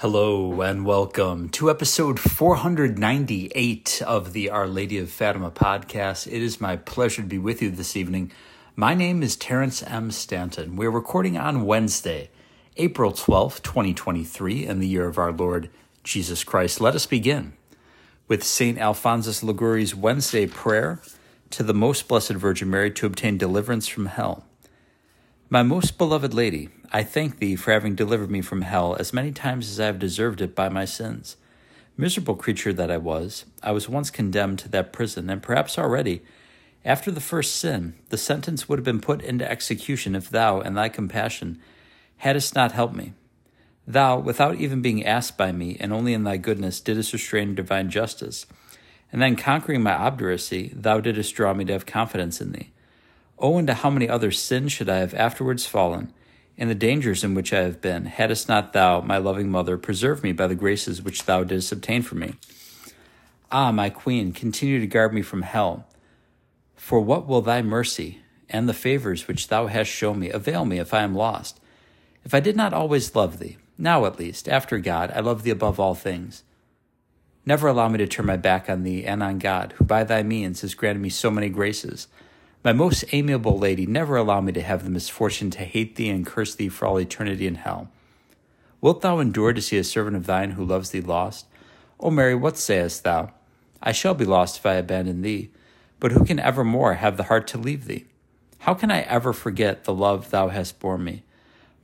Hello and welcome to episode 498 of the Our Lady of Fatima podcast. It is my pleasure to be with you this evening. My name is Terrence M. Stanton. We're recording on Wednesday, April 12th, 2023, in the year of our Lord Jesus Christ. Let us begin with St. Alphonsus Liguori's Wednesday prayer to the Most Blessed Virgin Mary to obtain deliverance from hell. My most beloved Lady, I thank thee for having delivered me from hell as many times as I have deserved it by my sins. Miserable creature that I was, I was once condemned to that prison, and perhaps already, after the first sin, the sentence would have been put into execution if thou, in thy compassion, hadst not helped me. Thou, without even being asked by me, and only in thy goodness, didst restrain divine justice. And then, conquering my obduracy, thou didst draw me to have confidence in thee. Oh, into how many other sins should I have afterwards fallen, and the dangers in which I have been, hadst not thou, my loving mother, preserved me by the graces which thou didst obtain for me. Ah, my queen, continue to guard me from hell. For what will thy mercy and the favors which thou hast shown me avail me if I am lost? If I did not always love thee, now at least, after God, I love thee above all things. Never allow me to turn my back on thee and on God, who by thy means has granted me so many graces. My most amiable lady, never allow me to have the misfortune to hate thee and curse thee for all eternity in hell. Wilt thou endure to see a servant of thine who loves thee lost? O Mary, what sayest thou? I shall be lost if I abandon thee, but who can evermore have the heart to leave thee? How can I ever forget the love thou hast borne me?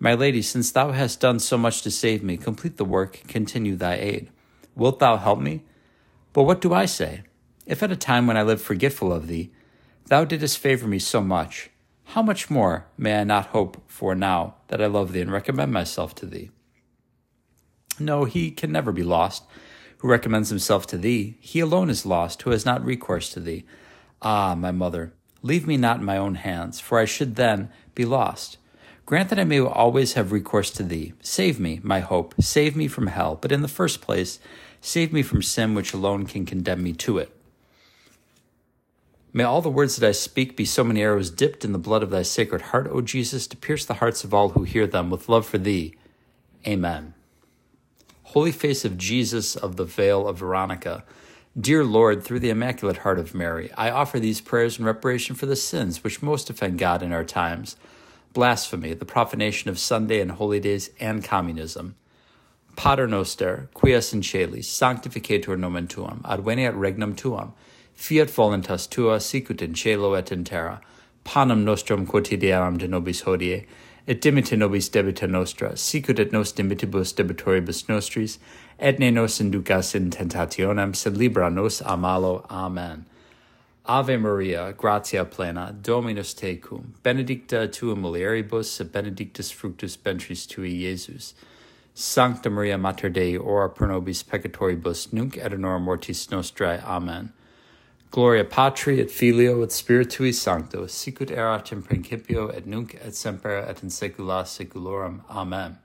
My lady, since thou hast done so much to save me, complete the work, continue thy aid. Wilt thou help me? But what do I say? If at a time when I lived forgetful of thee, Thou didst favor me so much. How much more may I not hope for now that I love thee and recommend myself to thee? No, he can never be lost who recommends himself to thee. He alone is lost who has not recourse to thee. Ah, my mother, leave me not in my own hands, for I should then be lost. Grant that I may always have recourse to thee. Save me, my hope, save me from hell, but in the first place, save me from sin which alone can condemn me to it. May all the words that I speak be so many arrows dipped in the blood of thy sacred heart, O Jesus, to pierce the hearts of all who hear them with love for thee. Amen. Holy face of Jesus of the Veil of Veronica, dear Lord, through the Immaculate Heart of Mary, I offer these prayers in reparation for the sins which most offend God in our times blasphemy, the profanation of Sunday and holy days, and communism. Pater noster, qui es in celis, sanctificetur nomen tuum, adveniat regnum tuum fiat voluntas tua sicut in cielo et in terra, panem nostrum quotidianum de nobis hodie, et dimite nobis debita nostra, sicut et nos dimitibus debitoribus nostris, et ne nos inducas in tentationem, sed libra nos a malo. Amen. Ave Maria, gratia plena, Dominus tecum, benedicta tu mulieribus, et benedictus fructus ventris tui, Iesus. Sancta Maria Mater Dei, ora pro nobis peccatoribus, nunc et in hora mortis nostrae. Amen. Gloria Patri et Filio et Spiritui Sancto, sicut erat in principio et nunc et semper et in saecula saeculorum. Amen.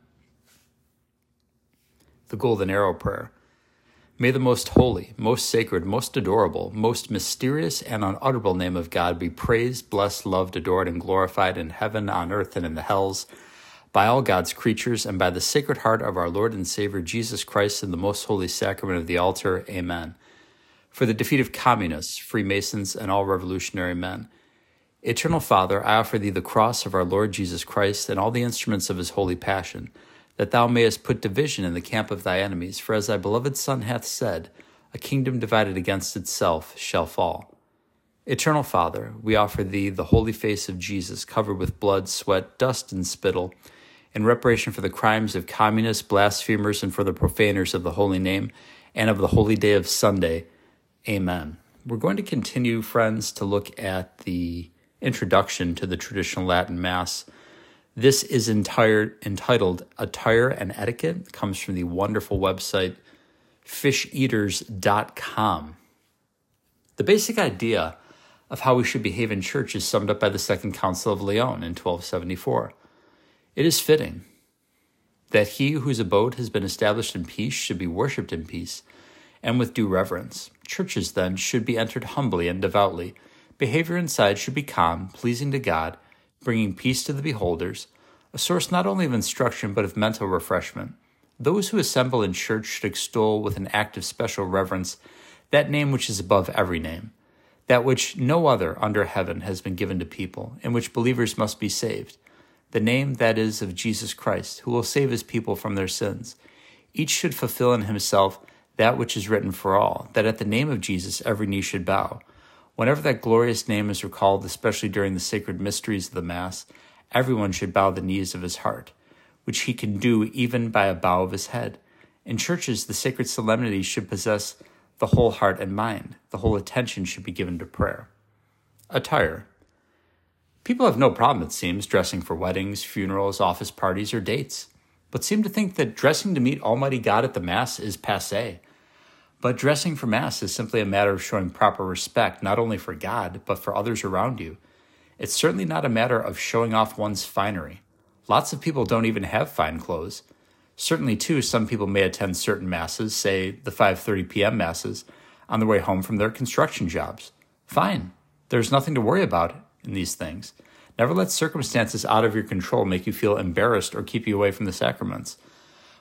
The Golden Arrow Prayer. May the most holy, most sacred, most adorable, most mysterious, and unutterable name of God be praised, blessed, loved, adored, and glorified in heaven, on earth, and in the hells by all God's creatures, and by the sacred heart of our Lord and Savior Jesus Christ in the most holy sacrament of the altar. Amen for the defeat of communists, Freemasons, and all revolutionary men. Eternal Father, I offer thee the cross of our Lord Jesus Christ and all the instruments of his holy passion, that thou mayest put division in the camp of thy enemies, for as thy beloved Son hath said, a kingdom divided against itself shall fall. Eternal Father, we offer thee the holy face of Jesus, covered with blood, sweat, dust, and spittle, in reparation for the crimes of communists, blasphemers, and for the profaners of the holy name and of the holy day of Sunday Amen. We're going to continue, friends, to look at the introduction to the traditional Latin Mass. This is entire, entitled Attire and Etiquette. It comes from the wonderful website fisheaters.com. The basic idea of how we should behave in church is summed up by the Second Council of Lyon in 1274. It is fitting that he whose abode has been established in peace should be worshipped in peace and with due reverence. Churches, then, should be entered humbly and devoutly. Behavior inside should be calm, pleasing to God, bringing peace to the beholders, a source not only of instruction but of mental refreshment. those who assemble in church should extol with an act of special reverence that name which is above every name, that which no other under heaven has been given to people, in which believers must be saved, the name that is of Jesus Christ, who will save his people from their sins. Each should fulfill in himself that which is written for all, that at the name of Jesus every knee should bow. Whenever that glorious name is recalled, especially during the sacred mysteries of the Mass, everyone should bow the knees of his heart, which he can do even by a bow of his head. In churches, the sacred solemnities should possess the whole heart and mind. The whole attention should be given to prayer. Attire. People have no problem, it seems, dressing for weddings, funerals, office parties, or dates, but seem to think that dressing to meet Almighty God at the Mass is passe. But dressing for Mass is simply a matter of showing proper respect, not only for God, but for others around you. It's certainly not a matter of showing off one's finery. Lots of people don't even have fine clothes. Certainly, too, some people may attend certain masses, say the 5:30 p.m. masses, on their way home from their construction jobs. Fine. There's nothing to worry about in these things. Never let circumstances out of your control make you feel embarrassed or keep you away from the sacraments.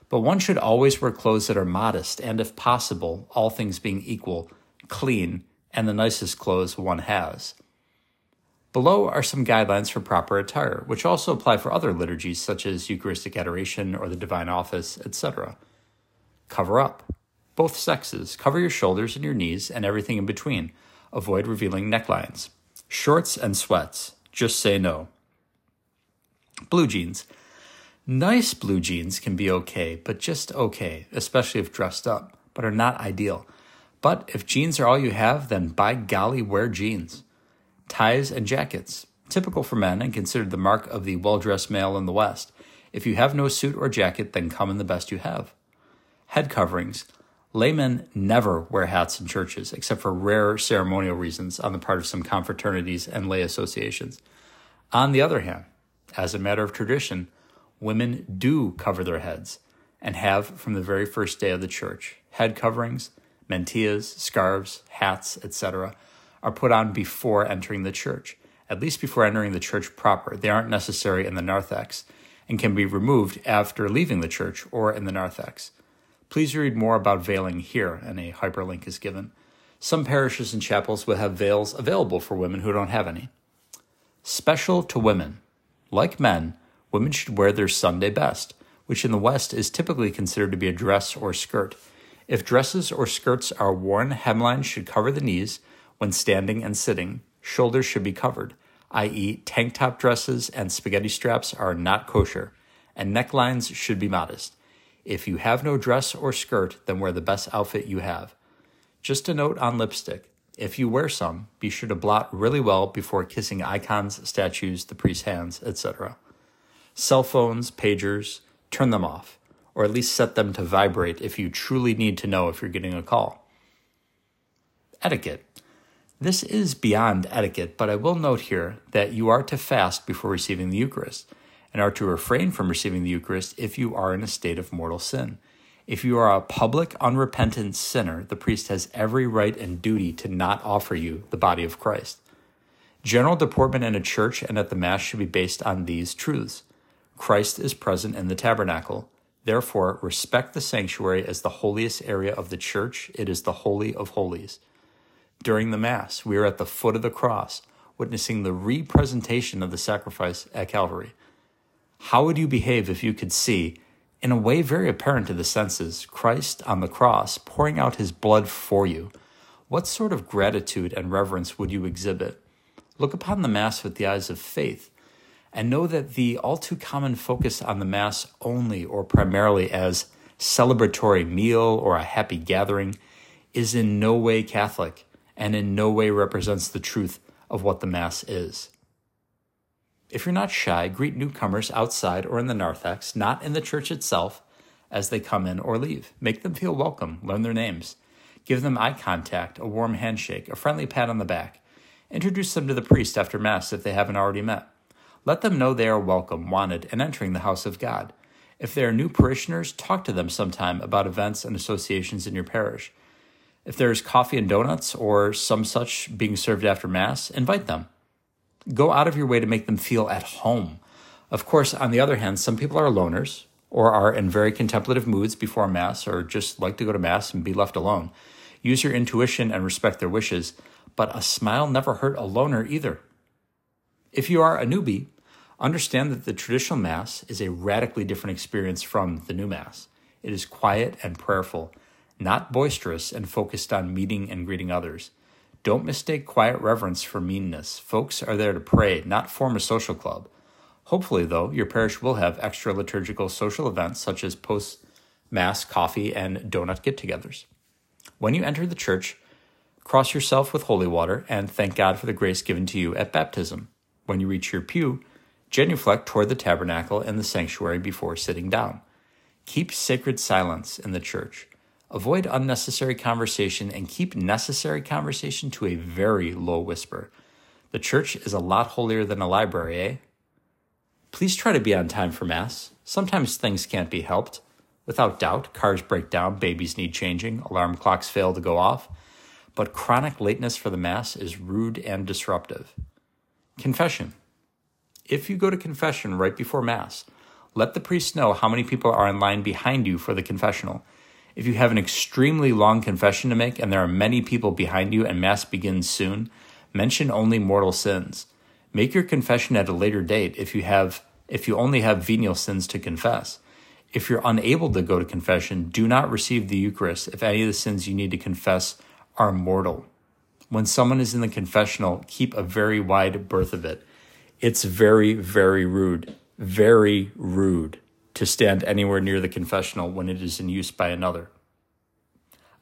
But one should always wear clothes that are modest and, if possible, all things being equal, clean, and the nicest clothes one has. Below are some guidelines for proper attire, which also apply for other liturgies such as Eucharistic adoration or the Divine Office, etc. Cover up. Both sexes. Cover your shoulders and your knees and everything in between. Avoid revealing necklines. Shorts and sweats. Just say no. Blue jeans. Nice blue jeans can be okay, but just okay, especially if dressed up, but are not ideal. But if jeans are all you have, then by golly, wear jeans ties, and jackets, typical for men and considered the mark of the well dressed male in the West. If you have no suit or jacket, then come in the best you have. Head coverings. Laymen never wear hats in churches, except for rare ceremonial reasons on the part of some confraternities and lay associations. On the other hand, as a matter of tradition, women do cover their heads and have from the very first day of the church. Head coverings, mantillas, scarves, hats, etc are put on before entering the church, at least before entering the church proper. They aren't necessary in the narthex and can be removed after leaving the church or in the narthex. Please read more about veiling here, and a hyperlink is given. Some parishes and chapels will have veils available for women who don't have any. Special to women. Like men, women should wear their Sunday best, which in the West is typically considered to be a dress or skirt. If dresses or skirts are worn, hemlines should cover the knees when standing and sitting, shoulders should be covered, i.e., tank top dresses and spaghetti straps are not kosher, and necklines should be modest. If you have no dress or skirt, then wear the best outfit you have. Just a note on lipstick. If you wear some, be sure to blot really well before kissing icons, statues, the priest's hands, etc. Cell phones, pagers, turn them off, or at least set them to vibrate if you truly need to know if you're getting a call. Etiquette. This is beyond etiquette, but I will note here that you are to fast before receiving the Eucharist, and are to refrain from receiving the Eucharist if you are in a state of mortal sin. If you are a public, unrepentant sinner, the priest has every right and duty to not offer you the body of Christ. General deportment in a church and at the Mass should be based on these truths Christ is present in the tabernacle. Therefore, respect the sanctuary as the holiest area of the church. It is the Holy of Holies. During the Mass, we are at the foot of the cross, witnessing the representation of the sacrifice at Calvary. How would you behave if you could see, in a way very apparent to the senses, Christ on the cross pouring out his blood for you? What sort of gratitude and reverence would you exhibit? Look upon the Mass with the eyes of faith and know that the all too common focus on the Mass only or primarily as celebratory meal or a happy gathering is in no way Catholic and in no way represents the truth of what the Mass is. If you're not shy, greet newcomers outside or in the narthex, not in the church itself, as they come in or leave. Make them feel welcome, learn their names. Give them eye contact, a warm handshake, a friendly pat on the back. Introduce them to the priest after Mass if they haven't already met. Let them know they are welcome, wanted, and entering the house of God. If they are new parishioners, talk to them sometime about events and associations in your parish. If there's coffee and donuts or some such being served after Mass, invite them. Go out of your way to make them feel at home. Of course, on the other hand, some people are loners or are in very contemplative moods before Mass, or just like to go to Mass and be left alone, use your intuition and respect their wishes, but a smile never hurt a loner either. If you are a newbie, understand that the traditional Mass is a radically different experience from the new Mass. It is quiet and prayerful, not boisterous and focused on meeting and greeting others. Don't mistake quiet reverence for meanness. Folks are there to pray, not form a social club. Hopefully, though, your parish will have extra liturgical social events such as post Mass coffee and donut get togethers. When you enter the church, cross yourself with holy water and thank God for the grace given to you at baptism. When you reach your pew, genuflect toward the tabernacle and the sanctuary before sitting down. Keep sacred silence in the church. Avoid unnecessary conversation and keep necessary conversation to a very low whisper. The church is a lot holier than a library, eh? Please try to be on time for Mass. Sometimes things can't be helped. Without doubt, cars break down, babies need changing, alarm clocks fail to go off. But chronic lateness for the Mass is rude and disruptive. Confession. If you go to confession right before Mass, let the priest know how many people are in line behind you for the confessional. If you have an extremely long confession to make and there are many people behind you and Mass begins soon, mention only mortal sins. Make your confession at a later date if you have if you only have venial sins to confess. If you're unable to go to confession, do not receive the Eucharist if any of the sins you need to confess are mortal. When someone is in the confessional, keep a very wide berth of it. It's very, very rude, very rude to stand anywhere near the confessional when it is in use by another.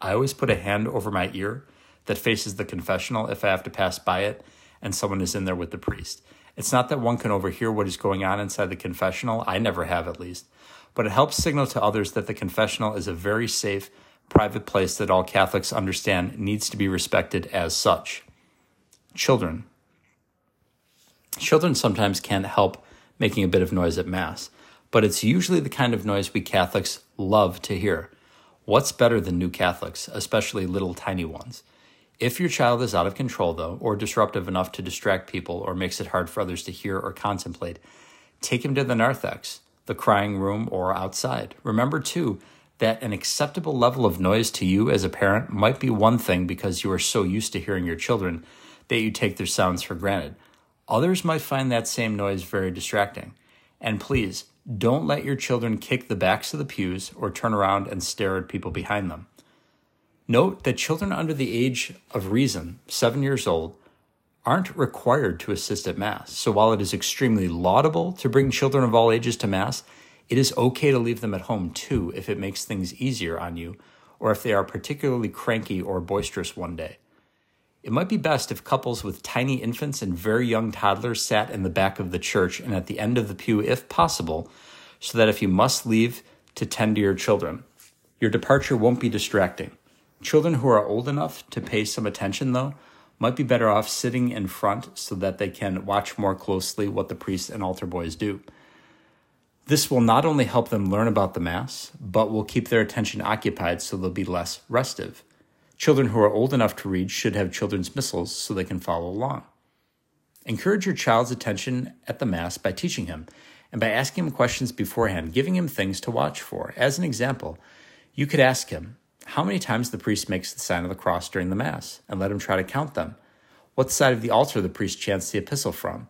I always put a hand over my ear that faces the confessional if I have to pass by it and someone is in there with the priest. It's not that one can overhear what is going on inside the confessional, I never have at least, but it helps signal to others that the confessional is a very safe, private place that all Catholics understand needs to be respected as such. Children. Children sometimes can't help making a bit of noise at Mass, but it's usually the kind of noise we Catholics love to hear. What's better than new Catholics, especially little tiny ones? If your child is out of control, though, or disruptive enough to distract people or makes it hard for others to hear or contemplate, take him to the narthex, the crying room, or outside. Remember, too, that an acceptable level of noise to you as a parent might be one thing because you are so used to hearing your children that you take their sounds for granted. Others might find that same noise very distracting. And please, don't let your children kick the backs of the pews or turn around and stare at people behind them. Note that children under the age of reason, seven years old, aren't required to assist at Mass. So while it is extremely laudable to bring children of all ages to Mass, it is okay to leave them at home too if it makes things easier on you or if they are particularly cranky or boisterous one day. It might be best if couples with tiny infants and very young toddlers sat in the back of the church and at the end of the pew if possible, so that if you must leave to tend to your children, your departure won't be distracting. Children who are old enough to pay some attention, though, might be better off sitting in front so that they can watch more closely what the priest and altar boys do. This will not only help them learn about the Mass, but will keep their attention occupied so they'll be less restive. Children who are old enough to read should have children's missals so they can follow along. Encourage your child's attention at the Mass by teaching him and by asking him questions beforehand, giving him things to watch for. As an example, you could ask him, how many times the priest makes the sign of the cross during the Mass, and let him try to count them. What side of the altar the priest chants the epistle from.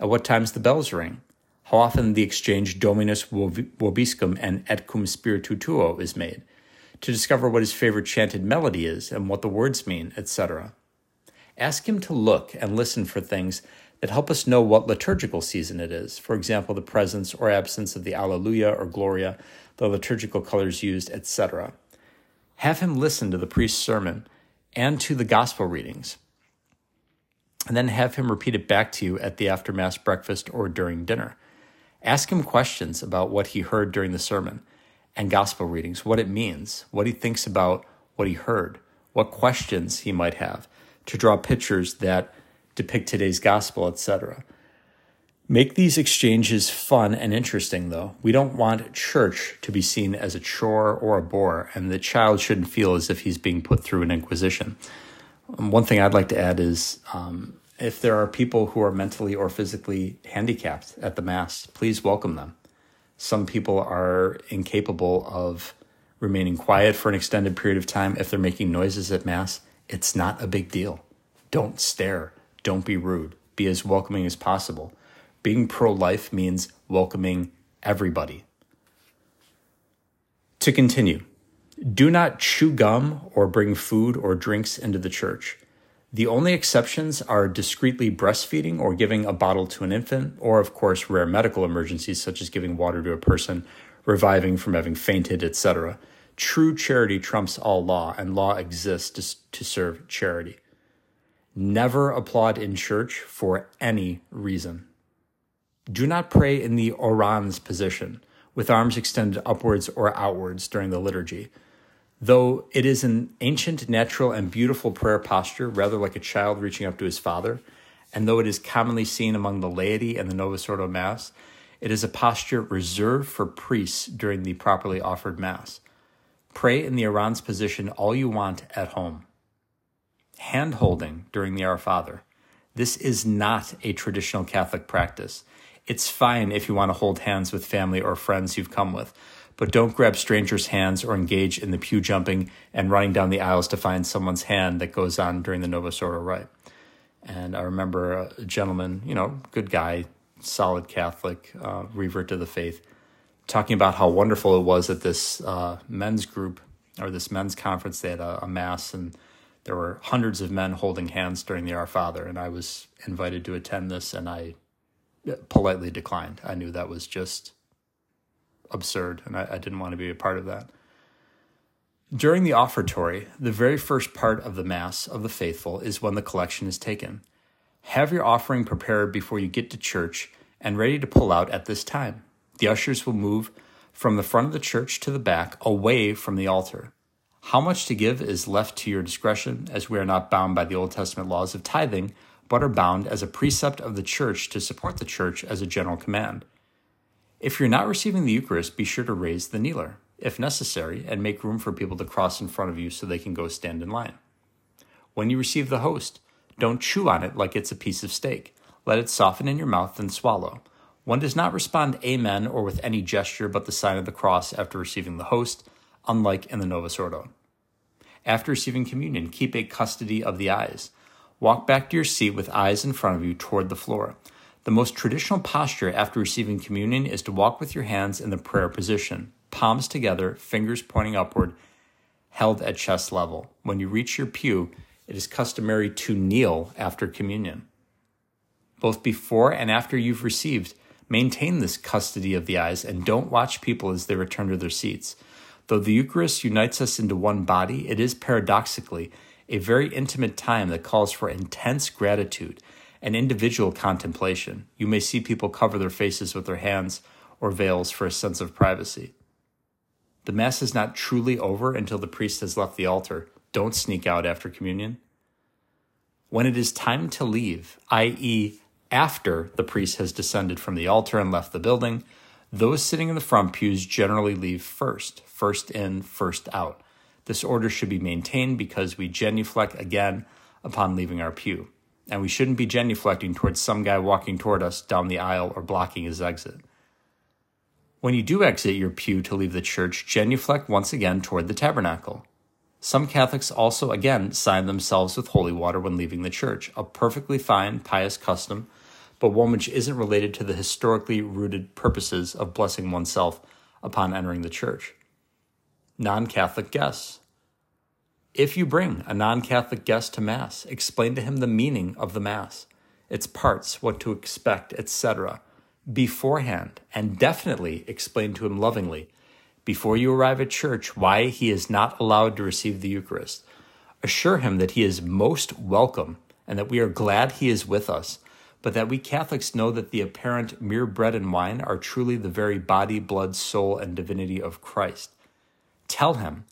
At what times the bells ring. How often the exchange Dominus vobiscum and Et cum spiritu tuo is made. To discover what his favorite chanted melody is and what the words mean, etc. Ask him to look and listen for things that help us know what liturgical season it is. For example, the presence or absence of the Alleluia or Gloria, the liturgical colors used, etc. Have him listen to the priest's sermon and to the gospel readings. And then have him repeat it back to you at the after Mass breakfast or during dinner. Ask him questions about what he heard during the sermon and gospel readings, what it means, what he thinks about what he heard, what questions he might have, to draw pictures that depict today's gospel, etc. Make these exchanges fun and interesting, though. We don't want church to be seen as a chore or a bore, and the child shouldn't feel as if he's being put through an inquisition. Um, one thing I'd like to add is um, if there are people who are mentally or physically handicapped at the Mass, please welcome them. Some people are incapable of remaining quiet for an extended period of time if they're making noises at Mass. It's not a big deal. Don't stare. Don't be rude. Be as welcoming as possible. Being pro life means welcoming everybody. To continue, do not chew gum or bring food or drinks into the church. The only exceptions are discreetly breastfeeding or giving a bottle to an infant, or, of course, rare medical emergencies such as giving water to a person reviving from having fainted, etc. True charity trumps all law, and law exists to serve charity. Never applaud in church for any reason. Do not pray in the orans position, with arms extended upwards or outwards during the liturgy. Though it is an ancient, natural, and beautiful prayer posture, rather like a child reaching up to his father, and though it is commonly seen among the laity and the Novus Ordo Mass, it is a posture reserved for priests during the properly offered Mass. Pray in the Orans position all you want at home. Hand holding during the Our Father. This is not a traditional Catholic practice. It's fine if you want to hold hands with family or friends you've come with, but don't grab strangers' hands or engage in the pew jumping and running down the aisles to find someone's hand that goes on during the Novus Ordo rite. And I remember a gentleman, you know, good guy, solid Catholic, uh, revert to the faith, talking about how wonderful it was at this uh, men's group or this men's conference. They had a, a, mass and there were hundreds of men holding hands during the Our Father. And I was invited to attend this and I politely declined. I knew that was just absurd, and I, I didn't want to be a part of that. During the offertory, the very first part of the Mass of the faithful is when the collection is taken. Have your offering prepared before you get to church and ready to pull out at this time. The ushers will move from the front of the church to the back, away from the altar. How much to give is left to your discretion, as we are not bound by the Old Testament laws of tithing, but are bound as a precept of the church to support the church as a general command. If you're not receiving the Eucharist, be sure to raise the kneeler, if necessary, and make room for people to cross in front of you so they can go stand in line. When you receive the host, don't chew on it like it's a piece of steak. Let it soften in your mouth and swallow. One does not respond Amen or with any gesture but the sign of the cross after receiving the host, unlike in the Novus Ordo. After receiving communion, keep a custody of the eyes. Walk back to your seat with eyes in front of you toward the floor. The most traditional posture after receiving communion is to walk with your hands in the prayer position, palms together, fingers pointing upward, held at chest level. When you reach your pew, it is customary to kneel after communion. Both before and after you've received, maintain this custody of the eyes and don't watch people as they return to their seats. Though the Eucharist unites us into one body, it is paradoxically a very intimate time that calls for intense gratitude and individual contemplation. You may see people cover their faces with their hands or veils for a sense of privacy. The Mass is not truly over until the priest has left the altar. Don't sneak out after communion. When it is time to leave, i.e., after the priest has descended from the altar and left the building, those sitting in the front pews generally leave first, first in, first out. This order should be maintained because we genuflect again upon leaving our pew and we shouldn't be genuflecting towards some guy walking toward us down the aisle or blocking his exit. When you do exit your pew to leave the church, genuflect once again toward the tabernacle. Some Catholics also again sign themselves with holy water when leaving the church, a perfectly fine, pious custom, but one which isn't related to the historically rooted purposes of blessing oneself upon entering the church. Non Catholic guests. If you bring a non Catholic guest to Mass, explain to him the meaning of the Mass, its parts, what to expect, etc., beforehand, and definitely explain to him lovingly, before you arrive at church, why he is not allowed to receive the Eucharist. Assure him that he is most welcome and that we are glad he is with us, but that we Catholics know that the apparent mere bread and wine are truly the very body, blood, soul, and divinity of Christ. Tell him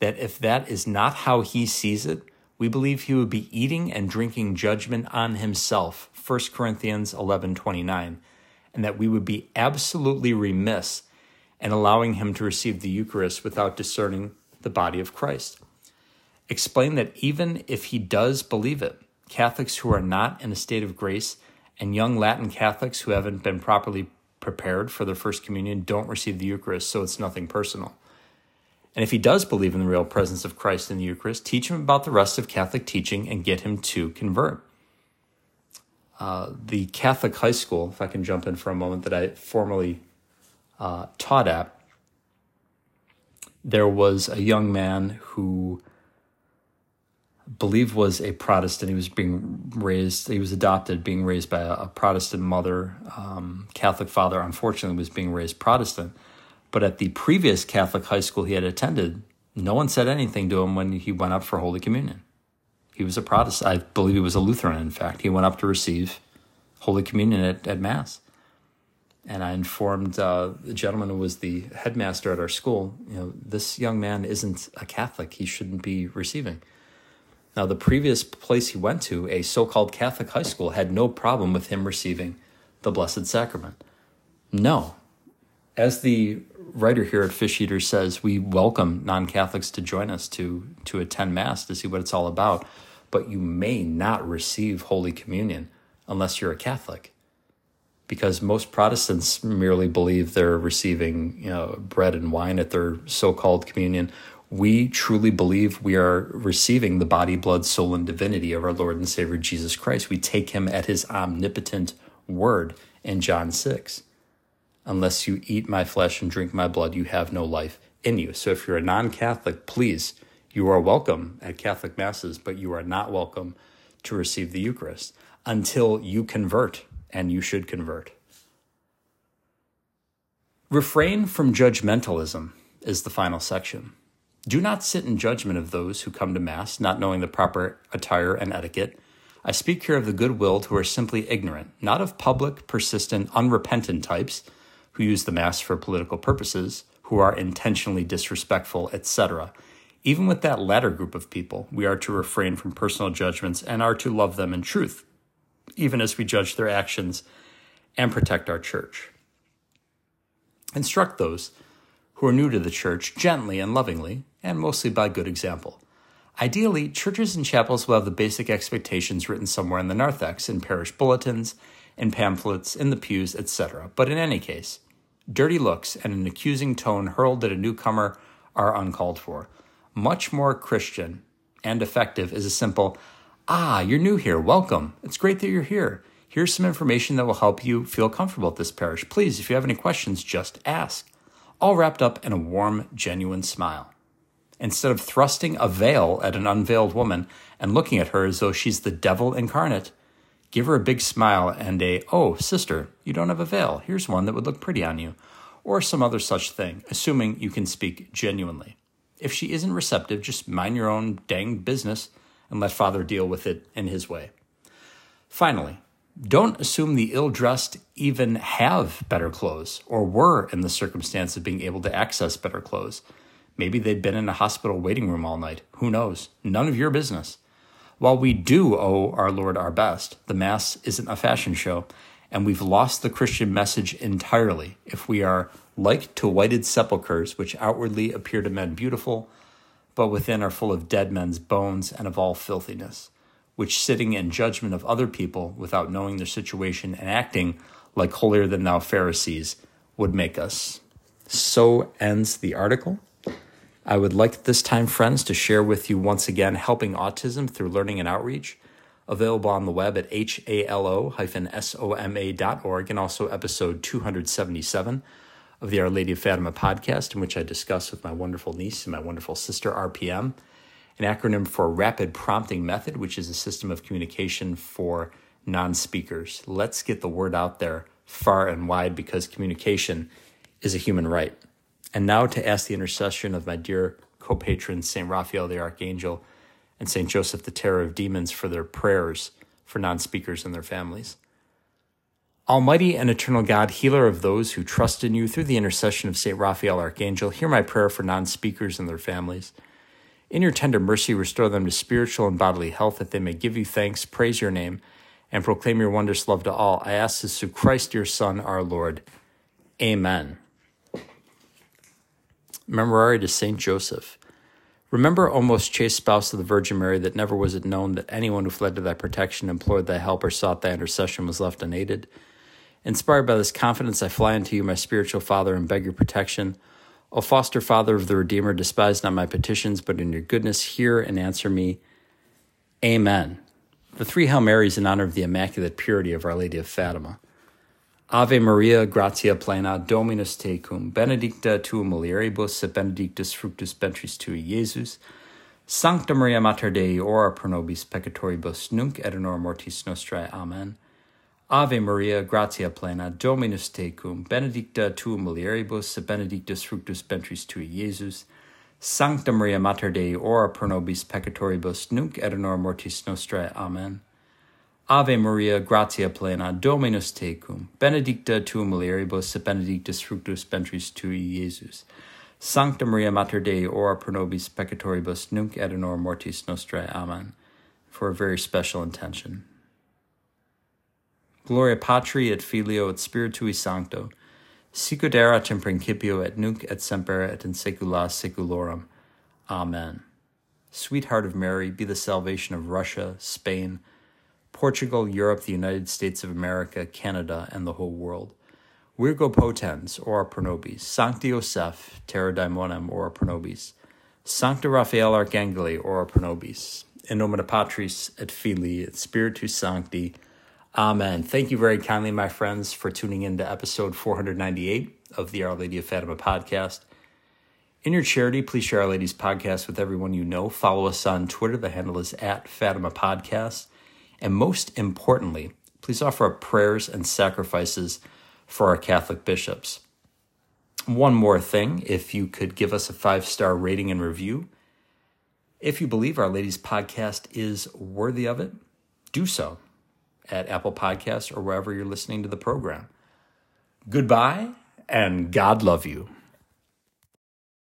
that if that is not how he sees it, we believe he would be eating and drinking judgment on himself, 1 Corinthians 11:29, and that we would be absolutely remiss in allowing him to receive the Eucharist without discerning the body of Christ. Explain that even if he does believe it, Catholics who are not in a state of grace and young Latin Catholics who haven't been properly prepared for their first communion don't receive the Eucharist, so it's nothing personal. And if he does believe in the real presence of Christ in the Eucharist, teach him about the rest of Catholic teaching and get him to convert. Uh, the Catholic high school, if I can jump in for a moment, that I formerly uh, taught at, there was a young man who I believe was a Protestant. He was being raised, he was adopted, being raised by a, a Protestant mother. Um, Catholic father, unfortunately, was being raised Protestant. But at the previous Catholic high school he had attended, no one said anything to him when he went up for Holy Communion. He was a Protestant. I believe he was a Lutheran, in fact. He went up to receive Holy Communion at, at Mass. And I informed uh, the gentleman who was the headmaster at our school, you know, this young man isn't a Catholic. He shouldn't be receiving. Now, the previous place he went to, a so called Catholic high school, had no problem with him receiving the Blessed Sacrament. No. As the writer here at Fish Eater says, we welcome non Catholics to join us to, to attend Mass to see what it's all about, but you may not receive Holy Communion unless you're a Catholic. Because most Protestants merely believe they're receiving you know, bread and wine at their so called communion. We truly believe we are receiving the body, blood, soul, and divinity of our Lord and Savior Jesus Christ. We take him at his omnipotent word in John 6. Unless you eat my flesh and drink my blood, you have no life in you. So if you're a non Catholic, please, you are welcome at Catholic Masses, but you are not welcome to receive the Eucharist until you convert, and you should convert. Refrain from judgmentalism is the final section. Do not sit in judgment of those who come to Mass not knowing the proper attire and etiquette. I speak here of the good willed who are simply ignorant, not of public, persistent, unrepentant types who use the Mass for political purposes, who are intentionally disrespectful, etc. Even with that latter group of people, we are to refrain from personal judgments and are to love them in truth even as we judge their actions and protect our church. Instruct those who are new to the church gently and lovingly, and mostly by good example. Ideally, churches and chapels will have the basic expectations written somewhere in the narthex, in parish bulletins, in pamphlets, in the pews, etc. But in any case, dirty looks and an accusing tone hurled at a newcomer are uncalled for. Much more Christian and effective is a simple, Ah, you're new here. Welcome. It's great that you're here. Here's some information that will help you feel comfortable at this parish. Please, if you have any questions, just ask. All wrapped up in a warm, genuine smile. Instead of thrusting a veil at an unveiled woman and looking at her as though she's the devil incarnate, give her a big smile and a, oh, sister, you don't have a veil. Here's one that would look pretty on you. Or some other such thing, assuming you can speak genuinely. If she isn't receptive, just mind your own dang business and let Father deal with it in his way. Finally, don't assume the ill dressed even have better clothes or were in the circumstance of being able to access better clothes. Maybe they'd been in a hospital waiting room all night. Who knows? None of your business. While we do owe our Lord our best, the Mass isn't a fashion show, and we've lost the Christian message entirely if we are like to whited sepulchres, which outwardly appear to men beautiful, but within are full of dead men's bones and of all filthiness, which sitting in judgment of other people without knowing their situation and acting like holier than thou Pharisees would make us. So ends the article. I would like this time, friends, to share with you once again Helping Autism Through Learning and Outreach, available on the web at halo-soma.org and also episode 277 of the Our Lady of Fatima podcast, in which I discuss with my wonderful niece and my wonderful sister RPM, an acronym for Rapid Prompting Method, which is a system of communication for non speakers. Let's get the word out there far and wide because communication is a human right. And now to ask the intercession of my dear co patrons, St. Raphael the Archangel and St. Joseph the Terror of Demons, for their prayers for non speakers and their families. Almighty and eternal God, healer of those who trust in you through the intercession of St. Raphael Archangel, hear my prayer for non speakers and their families. In your tender mercy, restore them to spiritual and bodily health, that they may give you thanks, praise your name, and proclaim your wondrous love to all. I ask this through Christ your Son, our Lord. Amen. Memorare to Saint Joseph. Remember, O most chaste spouse of the Virgin Mary, that never was it known that anyone who fled to thy protection, implored thy help, or sought thy intercession was left unaided. Inspired by this confidence, I fly unto you, my spiritual Father, and beg your protection. O foster Father of the Redeemer, despise not my petitions, but in your goodness hear and answer me. Amen. The three Hail Marys in honor of the Immaculate Purity of Our Lady of Fatima. Ave Maria, gratia plena, Dominus tecum, benedicta tu mulieribus, et benedictus fructus ventris tui, Iesus. Sancta Maria Mater Dei, ora pro nobis peccatoribus, nunc et in hora mortis nostrae. Amen. Ave Maria, gratia plena, Dominus tecum, benedicta tu mulieribus, et benedictus fructus ventris tui, Iesus. Sancta Maria Mater Dei, ora pro nobis peccatoribus, nunc et in hora mortis nostrae. Amen. Ave Maria, gratia plena, Dominus tecum, benedicta tu mulieribus, et benedictus fructus ventris tui, Iesus. Sancta Maria Mater Dei, ora pro nobis peccatoribus, nunc et in hora mortis nostrae. Amen. For a very special intention. Gloria Patri et Filio et Spiritui Sancto, sicut erat in principio et nunc et semper et in saecula saeculorum. Amen. Sweetheart of Mary, be the salvation of Russia, Spain, Portugal, Europe, the United States of America, Canada, and the whole world. Virgo potens, ora pro nobis. Sancti Joseph, terra daimonem, ora pro nobis. Sancta Raphael Archangeli, ora pro nobis. In nomine Patris et Filii et Spiritus Sancti. Amen. Thank you very kindly, my friends, for tuning in to episode 498 of the Our Lady of Fatima podcast. In your charity, please share Our Lady's podcast with everyone you know. Follow us on Twitter. The handle is at Fatima Podcast. And most importantly, please offer up prayers and sacrifices for our Catholic bishops. One more thing if you could give us a five star rating and review. If you believe Our Lady's podcast is worthy of it, do so at Apple Podcasts or wherever you're listening to the program. Goodbye and God love you.